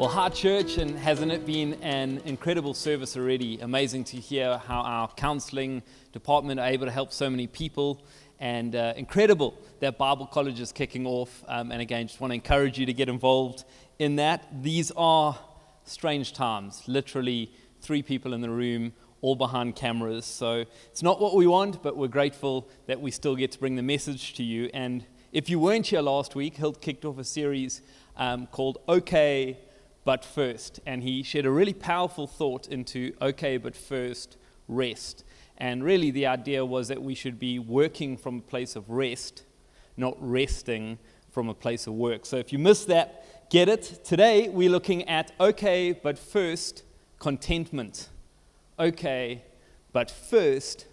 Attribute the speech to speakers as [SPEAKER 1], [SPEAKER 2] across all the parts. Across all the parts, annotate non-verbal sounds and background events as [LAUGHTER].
[SPEAKER 1] Well, Heart Church, and hasn't it been an incredible service already? Amazing to hear how our counseling department are able to help so many people, and uh, incredible that Bible College is kicking off. Um, and again, just want to encourage you to get involved in that. These are strange times, literally, three people in the room, all behind cameras. So it's not what we want, but we're grateful that we still get to bring the message to you. And if you weren't here last week, Hilt kicked off a series um, called OK but first. And he shared a really powerful thought into okay, but first, rest. And really, the idea was that we should be working from a place of rest, not resting from a place of work. So if you missed that, get it. Today, we're looking at okay, but first, contentment. Okay, but first,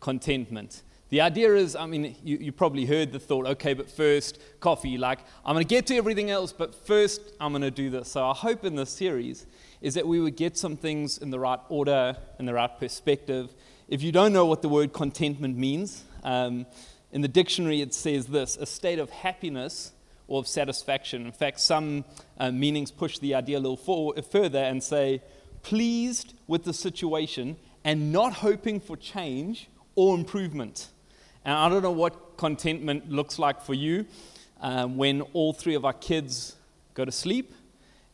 [SPEAKER 1] contentment. The idea is, I mean, you, you, probably heard the thought, okay, but first, coffee. Like, I'm going to get to everything else, but first, I'm going to do this. So, our hope in this series is that we would get some things in the right order, in the right perspective. If you don't know what the word contentment means, um, in the dictionary it says this a state of happiness or of satisfaction. In fact, some uh, meanings push the idea a little for, further and say, pleased with the situation and not hoping for change or improvement. And I don't know what contentment looks like for you um, when all three of our kids go to sleep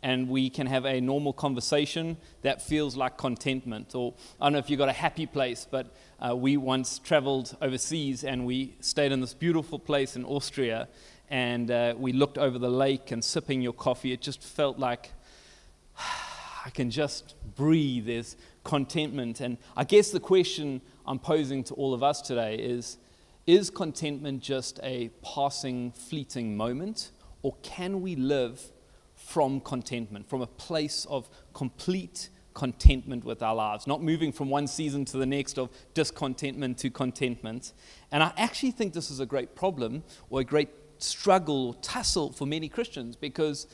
[SPEAKER 1] and we can have a normal conversation that feels like contentment. Or I don't know if you've got a happy place, but uh, we once traveled overseas and we stayed in this beautiful place in Austria and uh, we looked over the lake and sipping your coffee. It just felt like [SIGHS] I can just breathe. There's contentment. And I guess the question I'm posing to all of us today is is contentment just a passing, fleeting moment? Or can we live from contentment, from a place of complete contentment with our lives, not moving from one season to the next of discontentment to contentment? And I actually think this is a great problem or a great struggle or tussle for many Christians because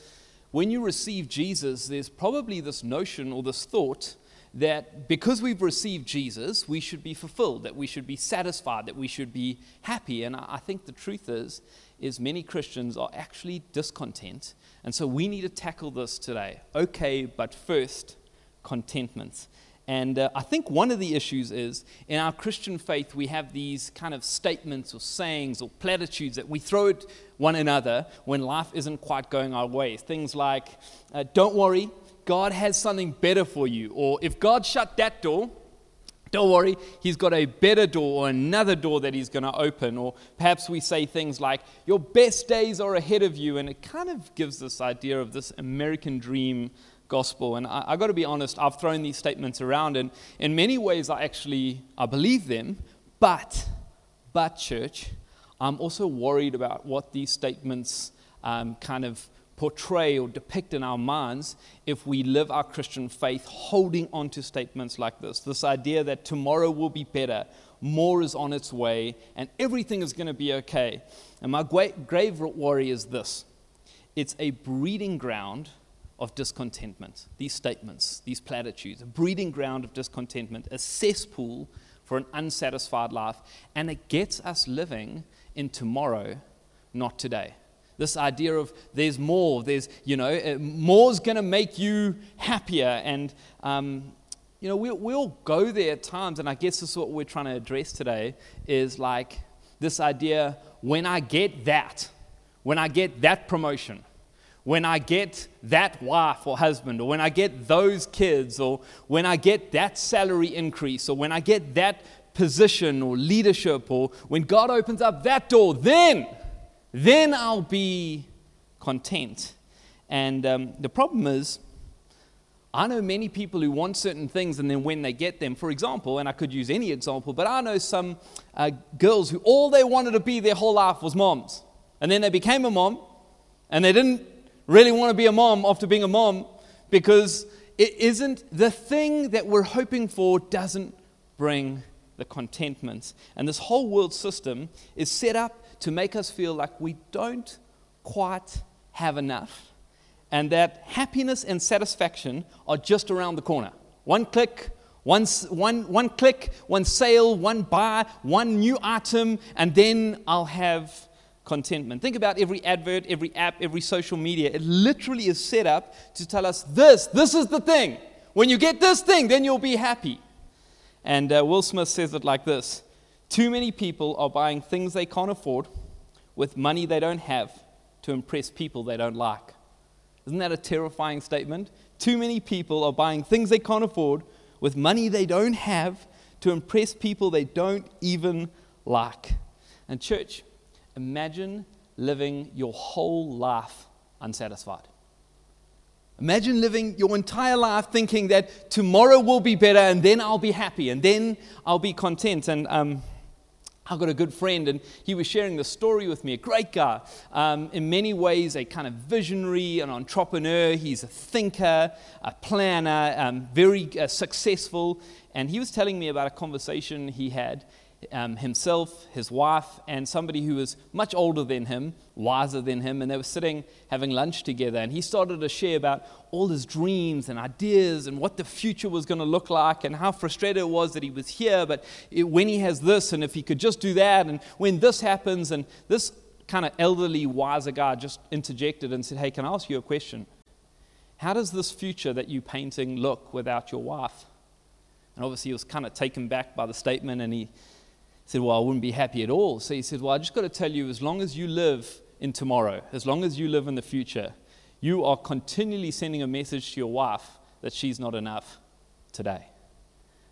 [SPEAKER 1] when you receive Jesus, there's probably this notion or this thought that because we've received Jesus, we should be fulfilled, that we should be satisfied, that we should be happy. And I think the truth is, is many Christians are actually discontent. And so we need to tackle this today. Okay, but first, contentment. And uh, I think one of the issues is in our Christian faith, we have these kind of statements or sayings or platitudes that we throw at one another when life isn't quite going our way. Things like, uh, don't worry, God has something better for you. Or if God shut that door, don't worry, He's got a better door or another door that He's going to open. Or perhaps we say things like, Your best days are ahead of you. And it kind of gives this idea of this American dream gospel. And I, got to be honest, I've thrown these statements around, and in many ways, I actually I believe them. But, but, church, I'm also worried about what these statements um, kind of portray or depict in our minds if we live our Christian faith holding on to statements like this. This idea that tomorrow will be better, more is on its way, and everything is going to be okay. And my grave worry is this it's a breeding ground of discontentment. These statements, these platitudes, a breeding ground of discontentment, a cesspool for an unsatisfied life, and it gets us living in tomorrow, not today. This idea of there's more, there's, you know, uh, more's going to make you happier. And, um, you know, we, we all go there at times, and I guess this is what we're trying to address today is like this idea when I get that, when I get that promotion, when I get that wife or husband, or when I get those kids, or when I get that salary increase, or when I get that position or leadership, or when God opens up that door, then then I'll be content. And um, the problem is, I know many people who want certain things, and then when they get them, for example, and I could use any example, but I know some uh, girls who all they wanted to be their whole life was moms. And then they became a mom, and they didn't really want to be a mom after being a mom because it isn't the thing that we're hoping for, doesn't bring the contentment. And this whole world system is set up to make us feel like we don't quite have enough and that happiness and satisfaction are just around the corner. One click, one, one, one click, one sale, one buy, one new item, and then I'll have contentment. Think about every advert, every app, every social media. It literally is set up to tell us this, this is the thing. When you get this thing, then you'll be happy. And uh, Will Smith says it like this Too many people are buying things they can't afford with money they don't have to impress people they don't like. Isn't that a terrifying statement? Too many people are buying things they can't afford with money they don't have to impress people they don't even like. And, church, imagine living your whole life unsatisfied. Imagine living your entire life thinking that tomorrow will be better and then I'll be happy and then I'll be content. And um, I've got a good friend, and he was sharing the story with me. A great guy, um, in many ways, a kind of visionary, an entrepreneur. He's a thinker, a planner, um, very uh, successful. And he was telling me about a conversation he had um, himself, his wife, and somebody who was much older than him, wiser than him, and they were sitting having lunch together. And he started to share about all his dreams and ideas and what the future was going to look like and how frustrated it was that he was here, but it, when he has this and if he could just do that, and when this happens, and this kind of elderly, wiser guy just interjected and said, Hey, can I ask you a question? How does this future that you're painting look without your wife? And obviously, he was kind of taken back by the statement, and he said, Well, I wouldn't be happy at all. So he said, Well, I just got to tell you, as long as you live in tomorrow, as long as you live in the future, you are continually sending a message to your wife that she's not enough today.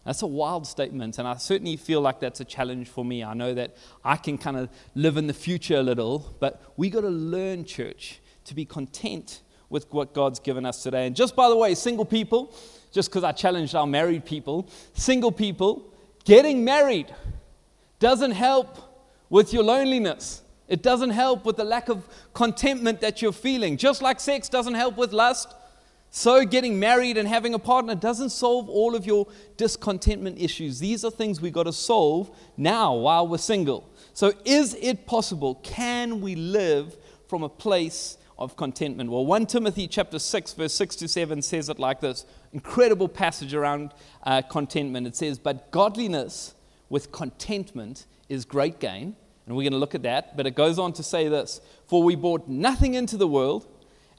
[SPEAKER 1] That's a wild statement, and I certainly feel like that's a challenge for me. I know that I can kind of live in the future a little, but we got to learn, church, to be content with what God's given us today. And just by the way, single people, just because I challenged our married people, single people, getting married doesn't help with your loneliness. It doesn't help with the lack of contentment that you're feeling. Just like sex doesn't help with lust, so getting married and having a partner doesn't solve all of your discontentment issues. These are things we got to solve now while we're single. So, is it possible? Can we live from a place of contentment? Well, 1 Timothy chapter 6, verse 6 to 7 says it like this incredible passage around uh, contentment. It says, But godliness with contentment is great gain. And we're going to look at that. But it goes on to say this For we brought nothing into the world,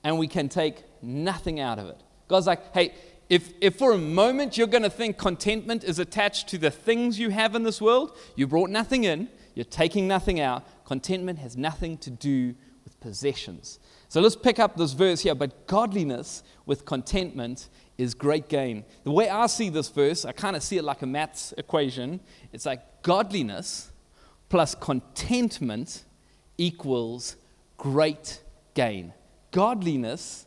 [SPEAKER 1] and we can take nothing out of it. God's like, hey, if, if for a moment you're going to think contentment is attached to the things you have in this world, you brought nothing in, you're taking nothing out. Contentment has nothing to do with possessions. So let's pick up this verse here. But godliness with contentment is great gain. The way I see this verse, I kind of see it like a maths equation. It's like godliness plus contentment equals great gain. Godliness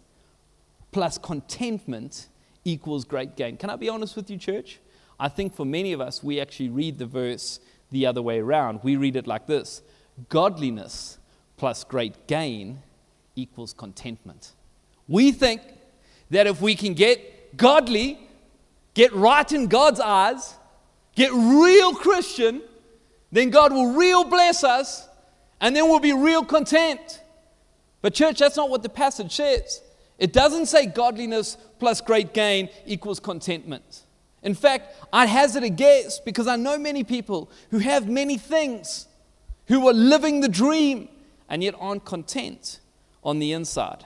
[SPEAKER 1] plus contentment equals great gain. Can I be honest with you, church? I think for many of us, we actually read the verse the other way around. We read it like this Godliness plus great gain equals contentment. We think that if we can get godly, get right in God's eyes, get real Christian, then God will real bless us, and then we'll be real content. But, church, that's not what the passage says. It doesn't say godliness plus great gain equals contentment. In fact, I'd hazard a guess because I know many people who have many things, who are living the dream, and yet aren't content on the inside.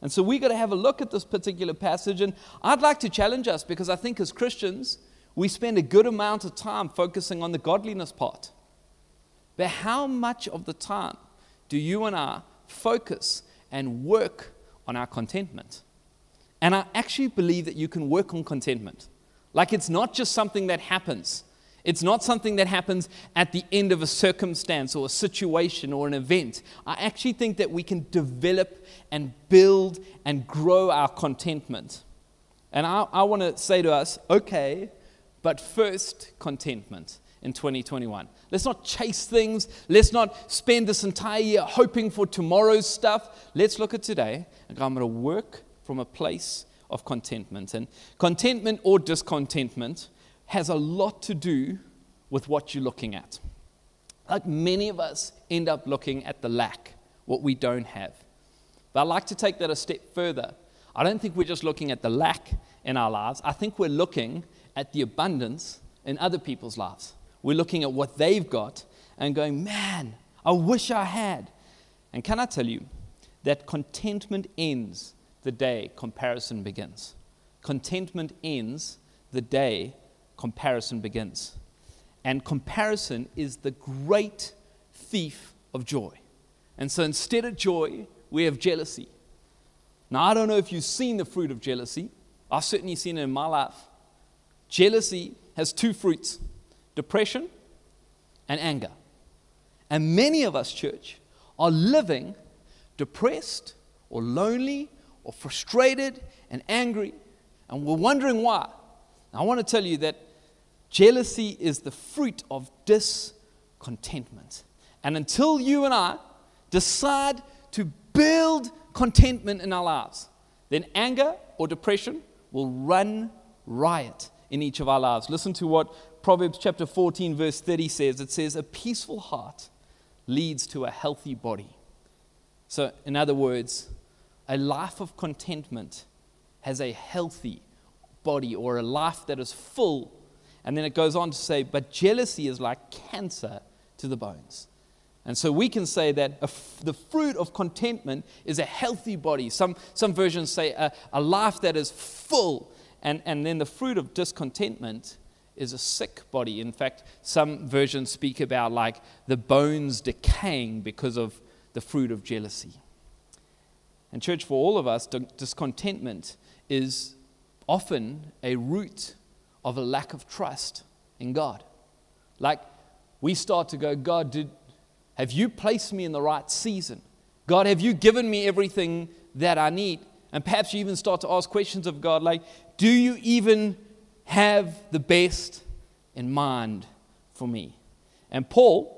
[SPEAKER 1] And so we got to have a look at this particular passage. And I'd like to challenge us because I think as Christians, we spend a good amount of time focusing on the godliness part. But how much of the time do you and I focus and work on our contentment? And I actually believe that you can work on contentment. Like it's not just something that happens. It's not something that happens at the end of a circumstance or a situation or an event. I actually think that we can develop and build and grow our contentment. And I, I want to say to us, okay, but first, contentment in 2021. Let's not chase things. Let's not spend this entire year hoping for tomorrow's stuff. Let's look at today and I'm going to work from a place of contentment. And contentment or discontentment has a lot to do with what you're looking at. Like many of us end up looking at the lack, what we don't have. But I'd like to take that a step further. I don't think we're just looking at the lack in our lives. I think we're looking at the abundance in other people's lives. We're looking at what they've got and going, man, I wish I had. And can I tell you that contentment ends the day comparison begins? Contentment ends the day comparison begins. And comparison is the great thief of joy. And so instead of joy, we have jealousy. Now, I don't know if you've seen the fruit of jealousy. I've certainly seen it in my life. Jealousy has two fruits depression and anger. And many of us, church, are living depressed or lonely or frustrated and angry, and we're wondering why. Now, I want to tell you that jealousy is the fruit of discontentment. And until you and I decide to build contentment in our lives, then anger or depression will run riot in each of our lives. Listen to what Proverbs chapter 14, verse 30 says. It says, A peaceful heart leads to a healthy body. So, in other words, a life of contentment has a healthy body or a life that is full. And then it goes on to say, but jealousy is like cancer to the bones. And so we can say that the fruit of contentment is a healthy body. Some, some versions say a, a life that is full. And, and then the fruit of discontentment is a sick body. In fact, some versions speak about like the bones decaying because of the fruit of jealousy. And, church, for all of us, discontentment is often a root of a lack of trust in God. Like we start to go, God, did, have you placed me in the right season? God, have you given me everything that I need? And perhaps you even start to ask questions of God like, do you even have the best in mind for me? And Paul,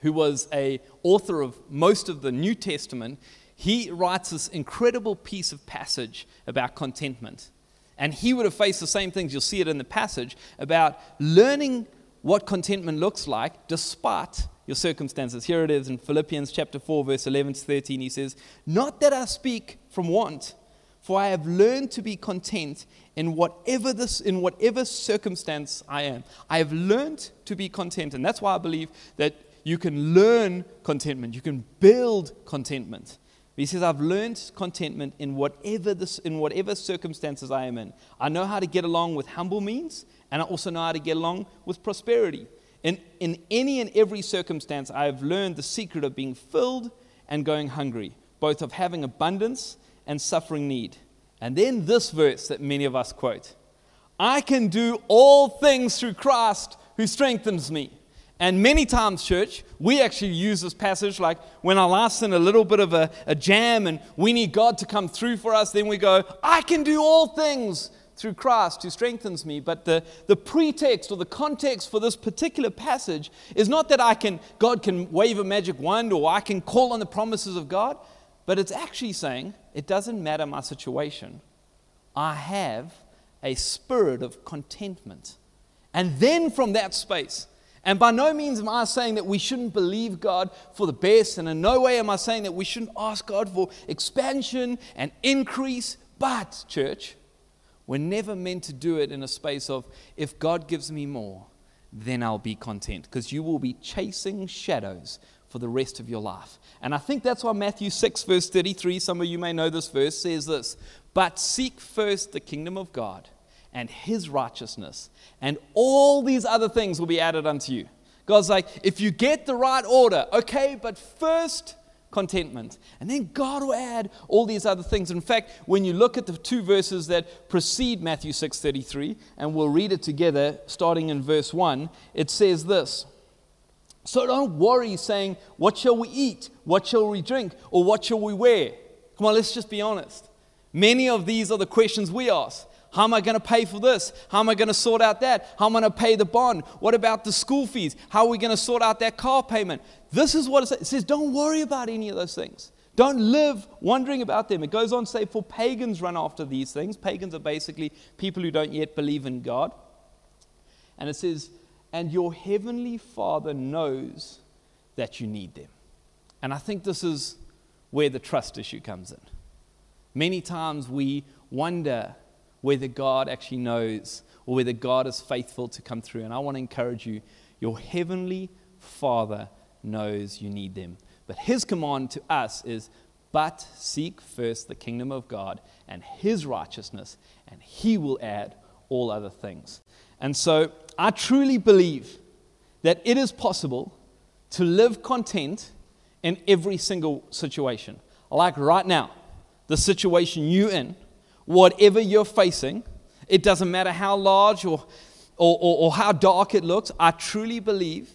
[SPEAKER 1] who was a author of most of the New Testament, he writes this incredible piece of passage about contentment. And he would have faced the same things. You'll see it in the passage about learning what contentment looks like despite your circumstances. Here it is in Philippians chapter 4, verse 11 to 13. He says, Not that I speak from want, for I have learned to be content in whatever this in whatever circumstance I am. I have learned to be content. And that's why I believe that you can learn contentment. You can build contentment. He says, I've learned contentment in whatever, this, in whatever circumstances I am in. I know how to get along with humble means, and I also know how to get along with prosperity. In, in any and every circumstance, I have learned the secret of being filled and going hungry, both of having abundance and suffering need. And then this verse that many of us quote I can do all things through Christ who strengthens me. And many times, church, we actually use this passage like when our life's in a little bit of a, a jam and we need God to come through for us, then we go, I can do all things through Christ who strengthens me. But the, the pretext or the context for this particular passage is not that I can, God can wave a magic wand or I can call on the promises of God, but it's actually saying it doesn't matter my situation. I have a spirit of contentment. And then from that space, and by no means am I saying that we shouldn't believe God for the best, and in no way am I saying that we shouldn't ask God for expansion and increase. But, church, we're never meant to do it in a space of, if God gives me more, then I'll be content, because you will be chasing shadows for the rest of your life. And I think that's why Matthew 6, verse 33, some of you may know this verse, says this But seek first the kingdom of God and his righteousness, and all these other things will be added unto you. God's like, if you get the right order, okay, but first, contentment. And then God will add all these other things. In fact, when you look at the two verses that precede Matthew 6:33, and we'll read it together starting in verse 1, it says this. So don't worry saying, What shall we eat? What shall we drink? Or what shall we wear? Come on, let's just be honest. Many of these are the questions we ask. How am I going to pay for this? How am I going to sort out that? How am I going to pay the bond? What about the school fees? How are we going to sort out that car payment? This is what it says. It says, don't worry about any of those things. Don't live wondering about them. It goes on to say, for pagans run after these things. Pagans are basically people who don't yet believe in God. And it says, and your heavenly Father knows that you need them. And I think this is where the trust issue comes in. Many times we wonder whether God actually knows or whether God is faithful to come through. And I want to encourage you your heavenly Father knows you need them. But his command to us is, but seek first the kingdom of God and his righteousness, and he will add all other things. And so I truly believe that it is possible to live content in every single situation. Like right now, the situation you're in, whatever you're facing, it doesn't matter how large or, or, or, or how dark it looks, I truly believe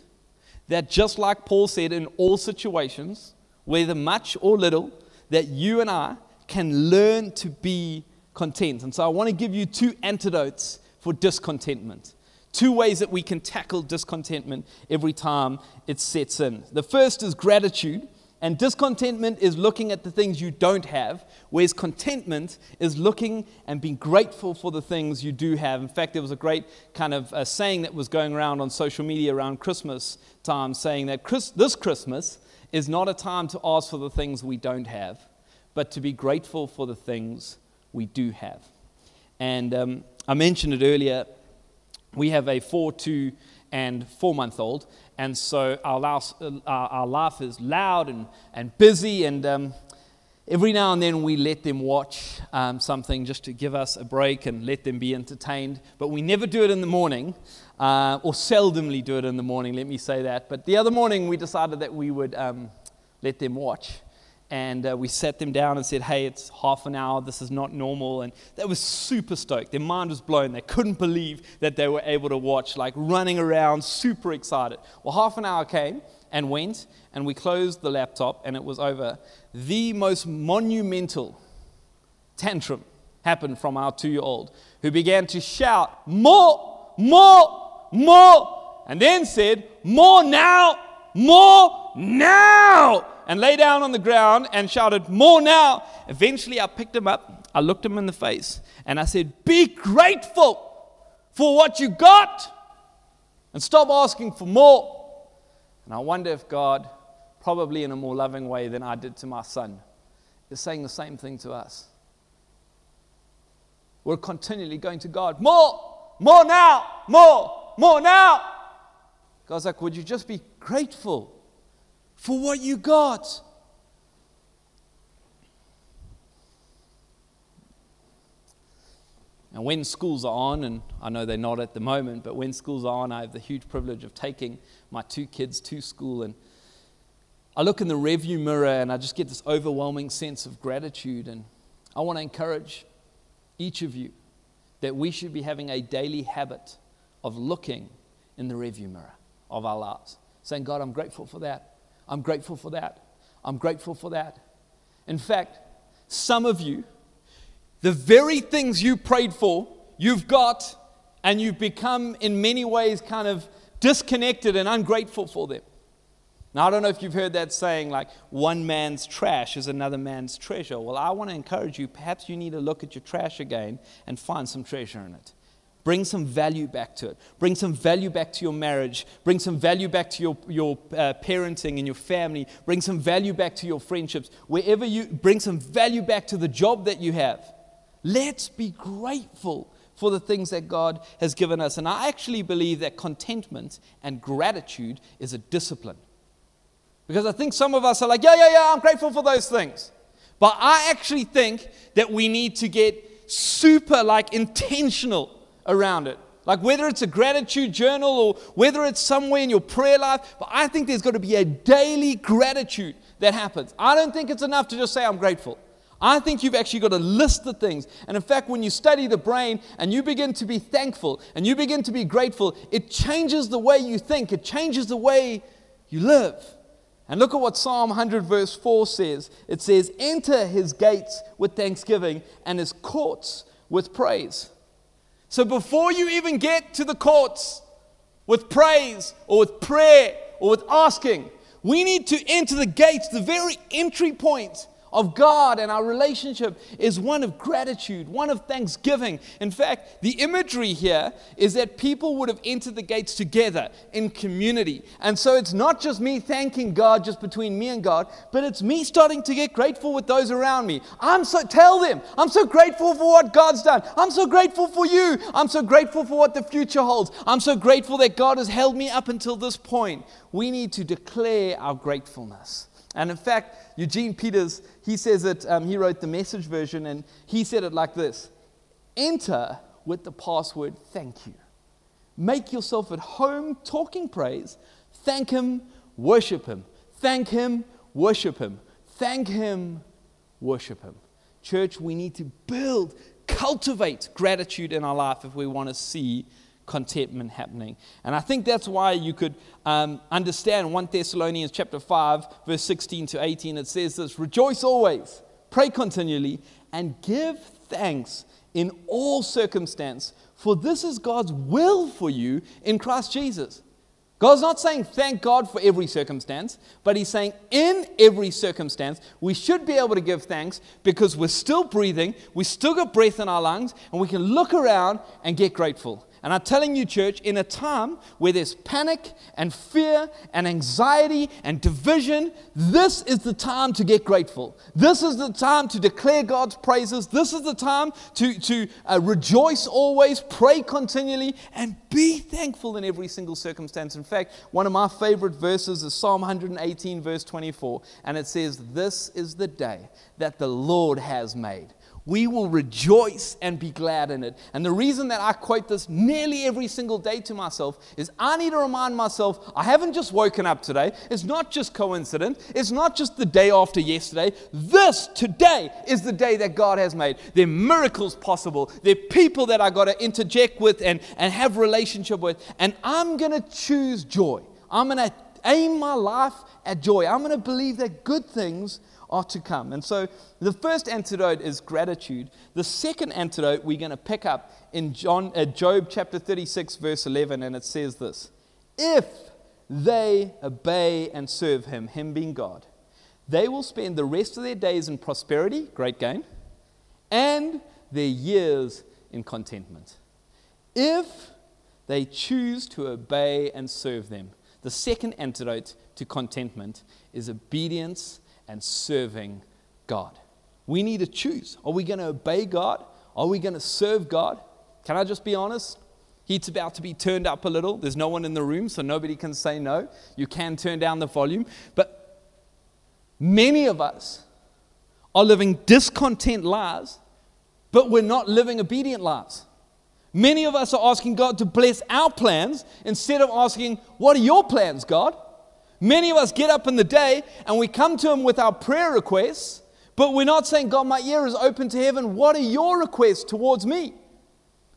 [SPEAKER 1] that just like Paul said, in all situations, whether much or little, that you and I can learn to be content. And so I want to give you two antidotes for discontentment. Two ways that we can tackle discontentment every time it sets in. The first is gratitude, and discontentment is looking at the things you don't have, whereas contentment is looking and being grateful for the things you do have. In fact, there was a great kind of uh, saying that was going around on social media around Christmas time saying that Chris, this Christmas is not a time to ask for the things we don't have, but to be grateful for the things we do have. And um, I mentioned it earlier. We have a four, two, and four month old. And so our laugh, uh, our laugh is loud and, and busy. And um, every now and then we let them watch um, something just to give us a break and let them be entertained. But we never do it in the morning, uh, or seldomly do it in the morning, let me say that. But the other morning we decided that we would um, let them watch and uh, we sat them down and said, Hey, it's half an hour. This is not normal. And they were super stoked. Their mind was blown. They couldn't believe that they were able to watch, like running around, super excited. Well, half an hour came and went, and we closed the laptop, and it was over. The most monumental tantrum happened from our two year old, who began to shout, More, more, more, and then said, More now, more now and lay down on the ground and shouted, More now. Eventually, I picked him up, I looked him in the face, and I said, Be grateful for what you got and stop asking for more. And I wonder if God, probably in a more loving way than I did to my son, is saying the same thing to us. We're continually going to God, More, more now, more, more now. God's like, Would you just be grateful? For what you got. And when schools are on, and I know they're not at the moment, but when schools are on, I have the huge privilege of taking my two kids to school. And I look in the rearview mirror and I just get this overwhelming sense of gratitude. And I want to encourage each of you that we should be having a daily habit of looking in the rearview mirror of our lives, saying, God, I'm grateful for that. I'm grateful for that. I'm grateful for that. In fact, some of you, the very things you prayed for, you've got, and you've become in many ways kind of disconnected and ungrateful for them. Now, I don't know if you've heard that saying, like, one man's trash is another man's treasure. Well, I want to encourage you, perhaps you need to look at your trash again and find some treasure in it. Bring some value back to it. Bring some value back to your marriage. Bring some value back to your, your uh, parenting and your family. Bring some value back to your friendships. Wherever you bring some value back to the job that you have. Let's be grateful for the things that God has given us. And I actually believe that contentment and gratitude is a discipline. Because I think some of us are like, yeah, yeah, yeah, I'm grateful for those things. But I actually think that we need to get super, like, intentional around it. Like whether it's a gratitude journal or whether it's somewhere in your prayer life, but I think there's got to be a daily gratitude that happens. I don't think it's enough to just say, I'm grateful. I think you've actually got to list the things. And in fact, when you study the brain and you begin to be thankful and you begin to be grateful, it changes the way you think, it changes the way you live. And look at what Psalm 100, verse 4 says it says, Enter his gates with thanksgiving and his courts with praise. So before you even get to the courts with praise or with prayer or with asking, we need to enter the gates, the very entry point of God and our relationship is one of gratitude, one of thanksgiving. In fact, the imagery here is that people would have entered the gates together in community. And so it's not just me thanking God just between me and God, but it's me starting to get grateful with those around me. I'm so tell them, I'm so grateful for what God's done. I'm so grateful for you. I'm so grateful for what the future holds. I'm so grateful that God has held me up until this point. We need to declare our gratefulness.
[SPEAKER 2] And in fact, Eugene Peters, he says it, um, he wrote the message version, and he said it like this Enter with the password thank you. Make yourself at home talking praise. Thank Him, worship Him. Thank Him, worship Him. Thank Him, worship Him. Church, we need to build, cultivate gratitude in our life if we want to see contentment happening. And I think that's why you could um, understand 1 Thessalonians chapter 5, verse 16 to 18. It says this Rejoice always, pray continually, and give thanks in all circumstance, for this is God's will for you in Christ Jesus. God's not saying thank God for every circumstance, but He's saying in every circumstance, we should be able to give thanks because we're still breathing, we still got breath in our lungs, and we can look around and get grateful. And I'm telling you, church, in a time where there's panic and fear and anxiety and division, this is the time to get grateful. This is the time to declare God's praises. This is the time to, to uh, rejoice always, pray continually, and be thankful in every single circumstance. In fact, one of my favorite verses is Psalm 118, verse 24. And it says, This is the day that the Lord has made we will rejoice and be glad in it. And the reason that I quote this nearly every single day to myself is I need to remind myself I haven't just woken up today. It's not just coincident. It's not just the day after yesterday. This today is the day that God has made. There are miracles possible. There are people that I got to interject with and, and have relationship with. And I'm going to choose joy. I'm going to aim my life at joy. I'm going to believe that good things are to come. And so the first antidote is gratitude. The second antidote we're going to pick up in John, uh, Job chapter 36, verse 11, and it says this If they obey and serve him, him being God, they will spend the rest of their days in prosperity, great gain, and their years in contentment. If they choose to obey and serve them, the second antidote to contentment is obedience and serving God. We need to choose. Are we going to obey God? Are we going to serve God? Can I just be honest? Heat's about to be turned up a little. There's no one in the room, so nobody can say no. You can turn down the volume. But many of us are living discontent lives, but we're not living obedient lives. Many of us are asking God to bless our plans instead of asking, What are your plans, God? Many of us get up in the day and we come to Him with our prayer requests, but we're not saying, God, my ear is open to heaven. What are your requests towards me?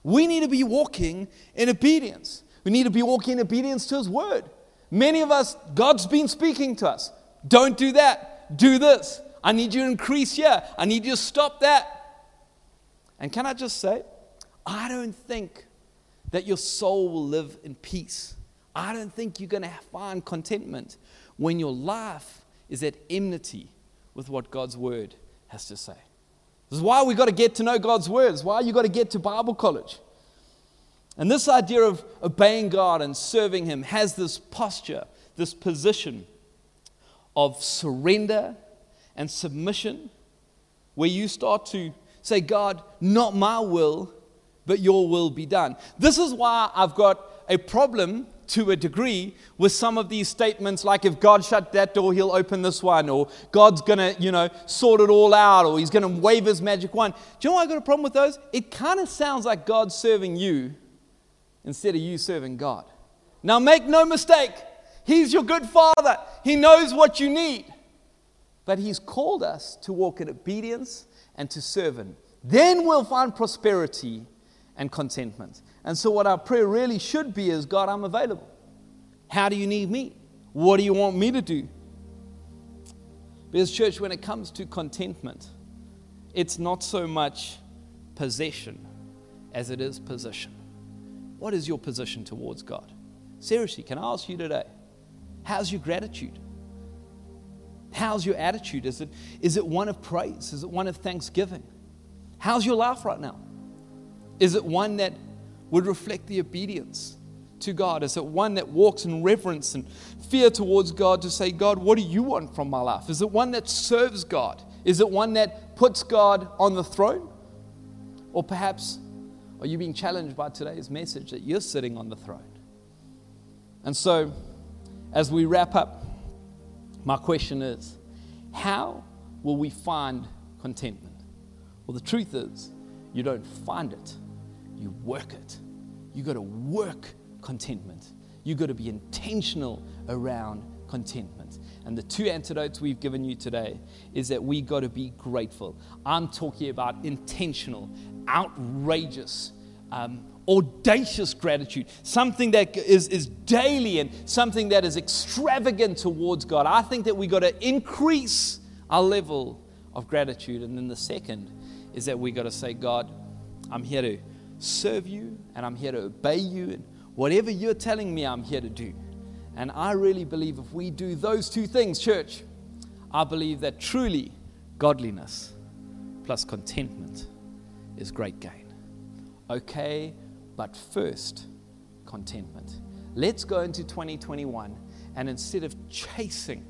[SPEAKER 2] We need to be walking in obedience. We need to be walking in obedience to His word. Many of us, God's been speaking to us. Don't do that. Do this. I need you to increase here. I need you to stop that. And can I just say, I don't think that your soul will live in peace I don't think you're going to find contentment when your life is at enmity with what God's word has to say. This is why we got to get to know God's word. This is why you got to get to Bible college. And this idea of obeying God and serving Him has this posture, this position of surrender and submission, where you start to say, God, not my will, but your will be done. This is why I've got a problem to a degree with some of these statements like if God shut that door, he'll open this one, or God's to, you know, sort it all out, or he's to wave his magic wand. Do you know why I got a problem with those? It kind of sounds like God's serving you instead of you serving God. Now, make no mistake, he's your good father, he knows what you need. But he's called us to walk in obedience and to serve him. Then we'll find prosperity and contentment. And so, what our prayer really should be is God, I'm available. How do you need me? What do you want me to do? Because, church, when it comes to contentment, it's not so much possession as it is position. What is your position towards God? Seriously, can I ask you today? How's your gratitude? How's your attitude? Is it, is it one of praise? Is it one of thanksgiving? How's your life right now? Is it one that would reflect the obedience to God? Is it one that walks in reverence and fear towards God to say, God, what do you want from my life? Is it one that serves God? Is it one that puts God on the throne? Or perhaps are you being challenged by today's message that you're sitting on the throne? And so, as we wrap up, my question is How will we find contentment? Well, the truth is, you don't find it, you work it. You got to work contentment. You got to be intentional around contentment. And the two antidotes we've given you today is that we got to be grateful. I'm talking about intentional, outrageous, um, audacious gratitude, something that is, is daily and something that is extravagant towards God. I think that we got to increase our level of gratitude. And then the second is that we got to say, God, I'm here to serve you and I'm here to obey you. And whatever you're telling me, I'm here to do. And I really believe if we do those two things, church, I believe that truly godliness plus contentment is great gain. Okay, but first, contentment. Let's go into 2021 and instead of chasing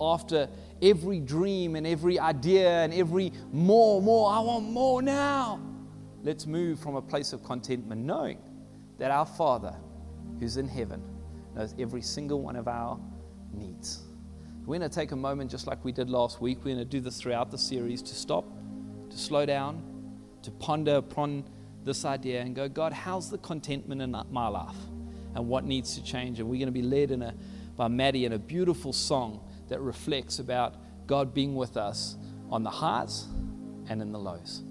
[SPEAKER 2] after every dream and every idea and every more, more, I want more now, let's move from a place of contentment, knowing that our Father who's in heaven knows every single one of our needs. We're going to take a moment, just like we did last week. We're going to do this throughout the series to stop, to slow down, to ponder upon this idea and go, God, how's the contentment in my life? And what needs to change? And we're going to be led in a, by Maddie in a beautiful song that reflects about God being with us on the highs and in the lows.